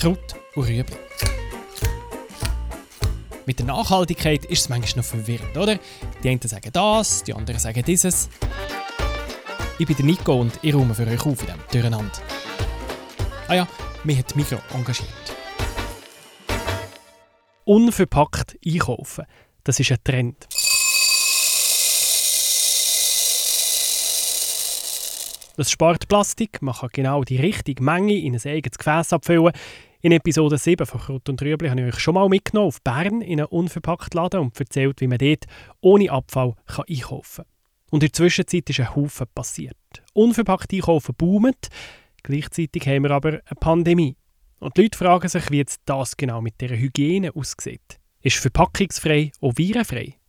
Kraut und Rüebli. Mit der Nachhaltigkeit ist es manchmal noch verwirrend, oder? Die einen sagen das, die anderen sagen dieses. Ich bin Nico und ich räume für euch auf in diesem Durcheinander. Ah ja, mich hat Mikro engagiert. Unverpackt einkaufen, das ist ein Trend. Das spart Plastik, man kann genau die richtige Menge in ein eigenes Gefäß abfüllen. In Episode 7 von Krut und Rüebli habe ich euch schon mal mitgenommen auf Bern in einen unverpackt Laden und erzählt, wie man dort ohne Abfall kann einkaufen kann. Und in der Zwischenzeit ist ein Haufen passiert. Unverpackt einkaufen boomt, gleichzeitig haben wir aber eine Pandemie. Und die Leute fragen sich, wie jetzt das genau mit der Hygiene aussieht. Ist verpackungsfrei und virenfrei?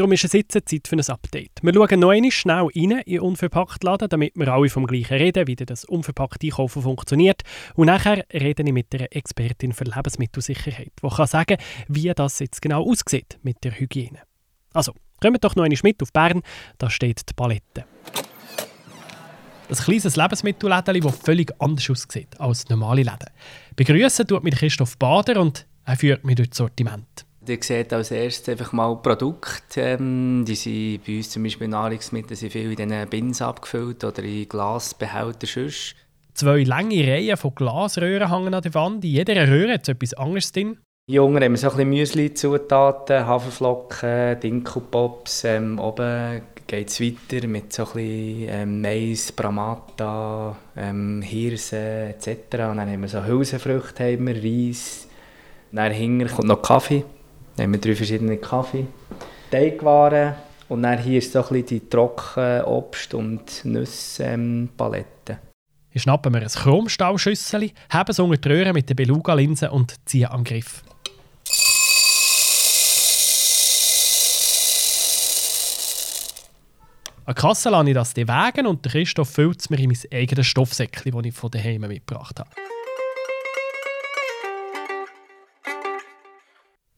Darum ist es jetzt Zeit für ein Update. Wir schauen noch einmal schnell rein in unverpackt Laden, damit wir alle vom Gleichen reden, wie das unverpackt Einkaufen funktioniert. Und nachher rede ich mit einer Expertin für Lebensmittelsicherheit, die kann sagen, wie das jetzt genau aussieht mit der Hygiene. Also, kommt doch noch einmal mit auf Bern, da steht die Palette. Ein kleines Lebensmittelläden, das völlig anders aussieht als normale Läden. Begrüßen tut mich Christoph Bader und er führt mich durch das Sortiment. Ihr seht als erstes einfach mal Produkte. Ähm, die sind bei uns zum Beispiel Nahrungsmittel sind viel in diesen Bins abgefüllt oder in Glasbehälter sonst. Zwei lange Reihen von Glasröhren hängen an der Wand. In jeder Röhre hat etwas anderes drin. Hier unten haben wir so ein bisschen Müsli-Zutaten, Haferflocken, Dinkelpops. Ähm, oben geht es weiter mit so ein bisschen ähm, Mais, Bramata, ähm, Hirse etc. Und dann haben wir so Hülsenfrüchte, haben wir, Reis. Dann hinten kommt noch Kaffee. Dann haben wir drei verschiedene Kaffee. Teigwaren. Und dann hier ist so ein bisschen die trockene Obst- und Nusspalette. Ich schnappe mir ein Chromstahlschüssel, habe es unter die Röhre mit der Beluga-Linse und ziehe am Griff. An der Kasse lasse ich das wägen und Christoph füllt es mir in mein eigenes Stoffsäckchen, das ich von daheim mitgebracht habe.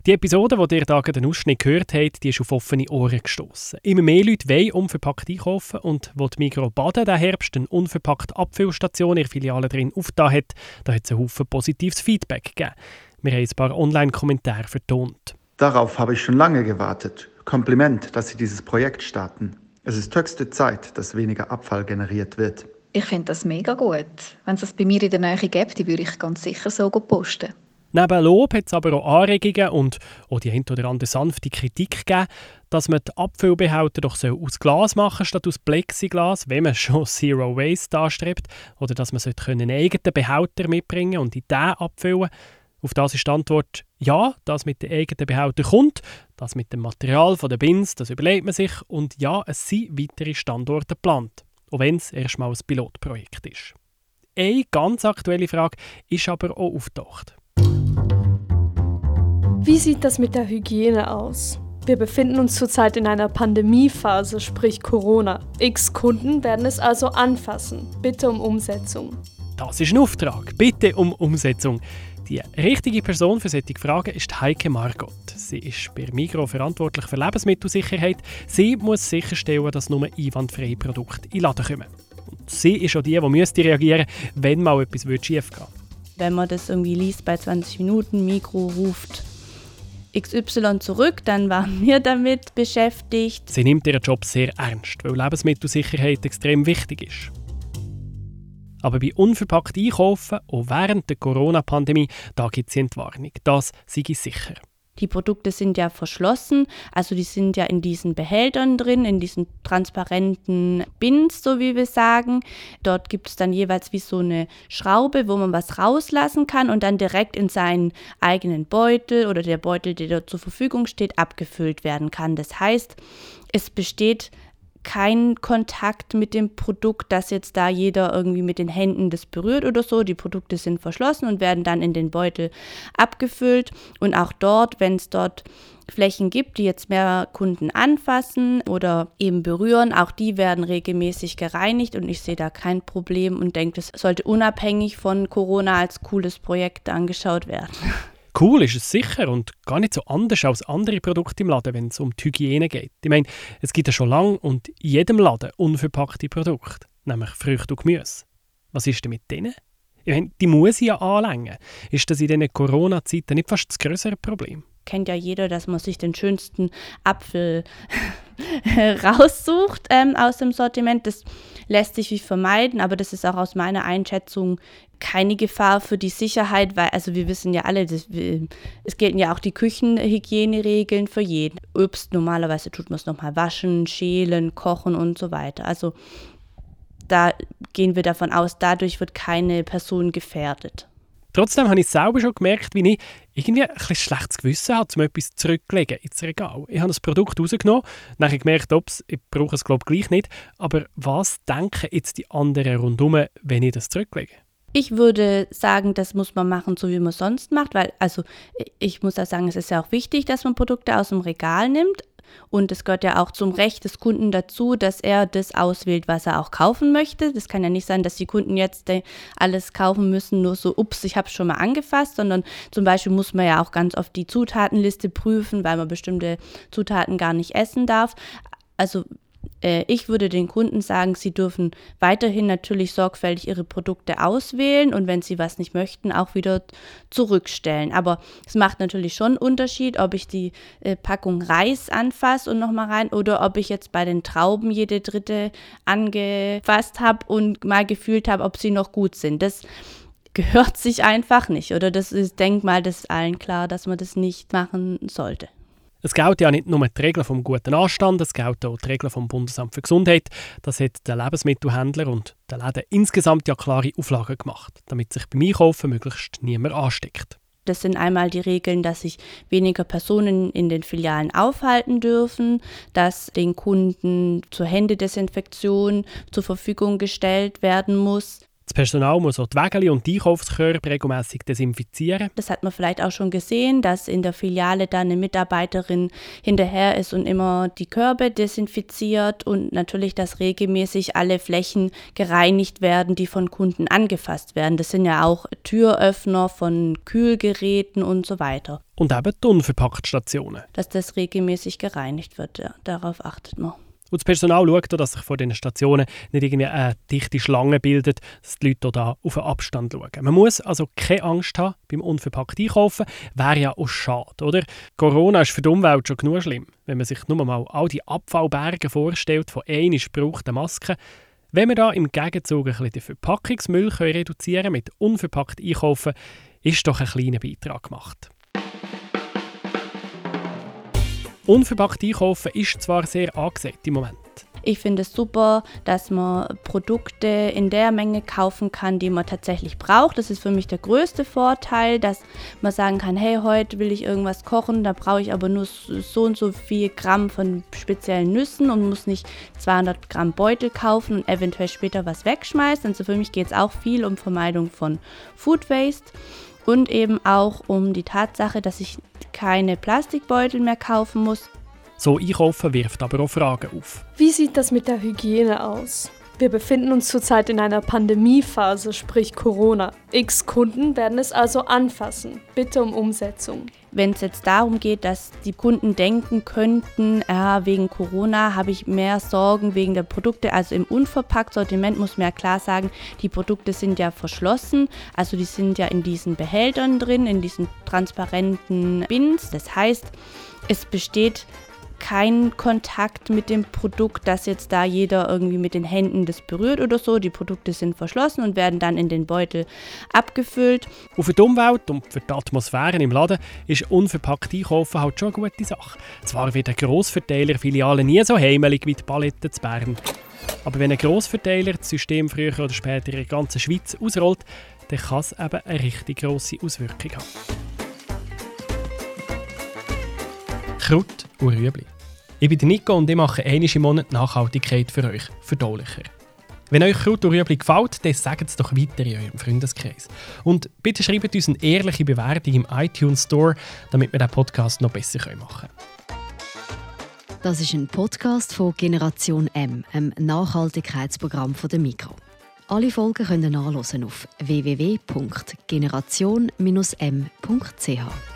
Die Episode, die ihr hier den Ausschnitt gehört habt, die ist auf offene Ohren gestoßen. Immer mehr Leute wollen unverpackt einkaufen und wo die Migro Baden diesen Herbst eine unverpackte Abfüllstation in der Filiale drin aufgetan hat, da hat es einen Haufen positives Feedback gegeben. Wir haben ein paar Online-Kommentare vertont. Darauf habe ich schon lange gewartet. Kompliment, dass Sie dieses Projekt starten. Es ist höchste Zeit, dass weniger Abfall generiert wird. Ich finde das mega gut. Wenn es das bei mir in der Nähe gibt, würde ich ganz sicher so posten. Neben Lob hat es aber auch Anregungen und auch die ein oder andere sanfte Kritik gegeben, dass man die Abfüllbehälter doch aus Glas machen statt aus Plexiglas, wenn man schon Zero Waste anstrebt, oder dass man einen eigenen Behälter mitbringen und in den abfüllen. Auf das ist die Antwort ja, das mit den eigenen Behältern kommt, das mit dem Material der Bins, das überlegt man sich und ja, es sind weitere Standorte geplant, auch wenn es erstmal ein Pilotprojekt ist. Eine ganz aktuelle Frage ist aber auch auftaucht. Wie sieht das mit der Hygiene aus? Wir befinden uns zurzeit in einer Pandemiephase, sprich Corona. X Kunden werden es also anfassen. Bitte um Umsetzung. Das ist ein Auftrag. Bitte um Umsetzung. Die richtige Person für solche Fragen ist Heike Margot. Sie ist bei Migro verantwortlich für Lebensmittelsicherheit. Sie muss sicherstellen, dass nur einwandfreie Produkte in den Laden kommen. Und sie ist auch die, die müsste reagieren wenn mal etwas schief geht. Wenn man das irgendwie liest bei 20 Minuten, Mikro ruft XY zurück, dann waren wir damit beschäftigt. Sie nimmt ihren Job sehr ernst, weil Lebensmittelsicherheit extrem wichtig ist. Aber bei unverpackt einkaufen, auch während der Corona-Pandemie, da gibt es Entwarnung. Das sei sicher. Die Produkte sind ja verschlossen, also die sind ja in diesen Behältern drin, in diesen transparenten Bins, so wie wir sagen. Dort gibt es dann jeweils wie so eine Schraube, wo man was rauslassen kann und dann direkt in seinen eigenen Beutel oder der Beutel, der dort zur Verfügung steht, abgefüllt werden kann. Das heißt, es besteht kein Kontakt mit dem Produkt, dass jetzt da jeder irgendwie mit den Händen das berührt oder so. Die Produkte sind verschlossen und werden dann in den Beutel abgefüllt. Und auch dort, wenn es dort Flächen gibt, die jetzt mehr Kunden anfassen oder eben berühren, auch die werden regelmäßig gereinigt und ich sehe da kein Problem und denke, das sollte unabhängig von Corona als cooles Projekt angeschaut werden. Cool ist es sicher und gar nicht so anders als andere Produkte im Laden, wenn es um die Hygiene geht. Ich meine, es gibt ja schon lange und in jedem Laden unverpackte Produkte, nämlich Früchte und Gemüse. Was ist denn mit denen? Ich meine, die muss ich ja anlängen. Ist das in diesen Corona-Zeiten nicht fast das größere Problem? Kennt ja jeder, dass man sich den schönsten Apfel raussucht ähm, aus dem Sortiment. Das lässt sich wie vermeiden, aber das ist auch aus meiner Einschätzung keine Gefahr für die Sicherheit, weil, also wir wissen ja alle, das, es gelten ja auch die Küchenhygieneregeln für jeden. Obst normalerweise tut man es nochmal waschen, schälen, kochen und so weiter. Also da gehen wir davon aus, dadurch wird keine Person gefährdet. Trotzdem habe ich selber schon gemerkt, wie ich irgendwie ein schlechtes Gewissen habe, um etwas zurückzulegen ins Regal. Ich habe das Produkt rausgenommen, dann gemerkt, ups, ich brauche es glaube gleich nicht. Aber was denken jetzt die anderen rundherum, wenn ich das zurücklege? Ich würde sagen, das muss man machen, so wie man sonst macht, weil, also ich muss auch sagen, es ist ja auch wichtig, dass man Produkte aus dem Regal nimmt, und es gehört ja auch zum Recht des Kunden dazu, dass er das auswählt, was er auch kaufen möchte. Das kann ja nicht sein, dass die Kunden jetzt äh, alles kaufen müssen, nur so, ups, ich habe es schon mal angefasst, sondern zum Beispiel muss man ja auch ganz oft die Zutatenliste prüfen, weil man bestimmte Zutaten gar nicht essen darf. Also ich würde den Kunden sagen, sie dürfen weiterhin natürlich sorgfältig ihre Produkte auswählen und wenn sie was nicht möchten, auch wieder zurückstellen. Aber es macht natürlich schon einen Unterschied, ob ich die äh, Packung Reis anfasse und nochmal rein oder ob ich jetzt bei den Trauben jede dritte angefasst habe und mal gefühlt habe, ob sie noch gut sind. Das gehört sich einfach nicht. Oder das ist Denkmal, das ist allen klar, dass man das nicht machen sollte. Es gelten ja nicht nur die Regeln vom guten Anstand, es gelten auch die Regeln vom Bundesamt für Gesundheit. Das hat der Lebensmittelhändler und der Läden insgesamt ja klare Auflagen gemacht, damit sich beim Einkaufen möglichst niemand ansteckt. Das sind einmal die Regeln, dass sich weniger Personen in den Filialen aufhalten dürfen, dass den Kunden zur Händedesinfektion zur Verfügung gestellt werden muss, das Personal muss auch die Wägeli und die Einkaufskörbe regelmäßig desinfizieren. Das hat man vielleicht auch schon gesehen, dass in der Filiale dann eine Mitarbeiterin hinterher ist und immer die Körbe desinfiziert und natürlich, dass regelmäßig alle Flächen gereinigt werden, die von Kunden angefasst werden. Das sind ja auch Türöffner von Kühlgeräten und so weiter. Und eben die Unverpacktstationen. Dass das regelmäßig gereinigt wird, ja, darauf achtet man. Und das Personal schaut, dass sich vor diesen Stationen nicht irgendwie eine dichte Schlange bildet, dass die Leute da auf den Abstand schauen. Man muss also keine Angst haben beim unverpackt Einkaufen. Wäre ja auch schade, oder? Corona ist für die Umwelt schon genug schlimm. Wenn man sich nur mal all die Abfallberge vorstellt von einer gebrauchten Maske. Wenn wir da im Gegenzug ein bisschen den Verpackungsmüll reduzieren können, mit unverpackt einkaufen, ist doch ein kleiner Beitrag gemacht. Unverpackt einkaufen ist zwar sehr angesagt im Moment. Ich finde es super, dass man Produkte in der Menge kaufen kann, die man tatsächlich braucht. Das ist für mich der größte Vorteil, dass man sagen kann, hey, heute will ich irgendwas kochen, da brauche ich aber nur so und so viel Gramm von speziellen Nüssen und muss nicht 200 Gramm Beutel kaufen und eventuell später was wegschmeißen. Also für mich geht es auch viel um Vermeidung von Food Waste und eben auch um die Tatsache, dass ich keine Plastikbeutel mehr kaufen muss. So einkaufen wirft aber auch Fragen auf. Wie sieht das mit der Hygiene aus? Wir befinden uns zurzeit in einer Pandemiephase, sprich Corona. X Kunden werden es also anfassen. Bitte um Umsetzung. Wenn es jetzt darum geht, dass die Kunden denken könnten, ja, wegen Corona habe ich mehr Sorgen wegen der Produkte, also im Unverpackt-Sortiment muss man ja klar sagen, die Produkte sind ja verschlossen, also die sind ja in diesen Behältern drin, in diesen transparenten Bins. Das heißt, es besteht kein Kontakt mit dem Produkt, dass jetzt da jeder irgendwie mit den Händen das berührt oder so. Die Produkte sind verschlossen und werden dann in den Beutel abgefüllt. Und für die Umwelt und für die Atmosphäre im Laden ist unverpackt einkaufen halt schon eine gute Sache. Zwar wird ein Grossverteiler-Filiale nie so heimelig wie die Palette zu Bern. Aber wenn ein Grossverteiler das System früher oder später in der ganzen Schweiz ausrollt, dann kann es eben eine richtig grosse Auswirkung haben. Kraut und Rüebli. Ich bin Nico und ich mache einmal im Monat Nachhaltigkeit für euch verdaulicher. Wenn euch Kraut gefällt, dann sagt es doch weiter in eurem Freundeskreis. Und bitte schreibt uns eine ehrliche Bewertung im iTunes Store, damit wir den Podcast noch besser machen können. Das ist ein Podcast von Generation M, einem Nachhaltigkeitsprogramm von der Mikro. Alle Folgen können nachlesen auf www.generation-m.ch.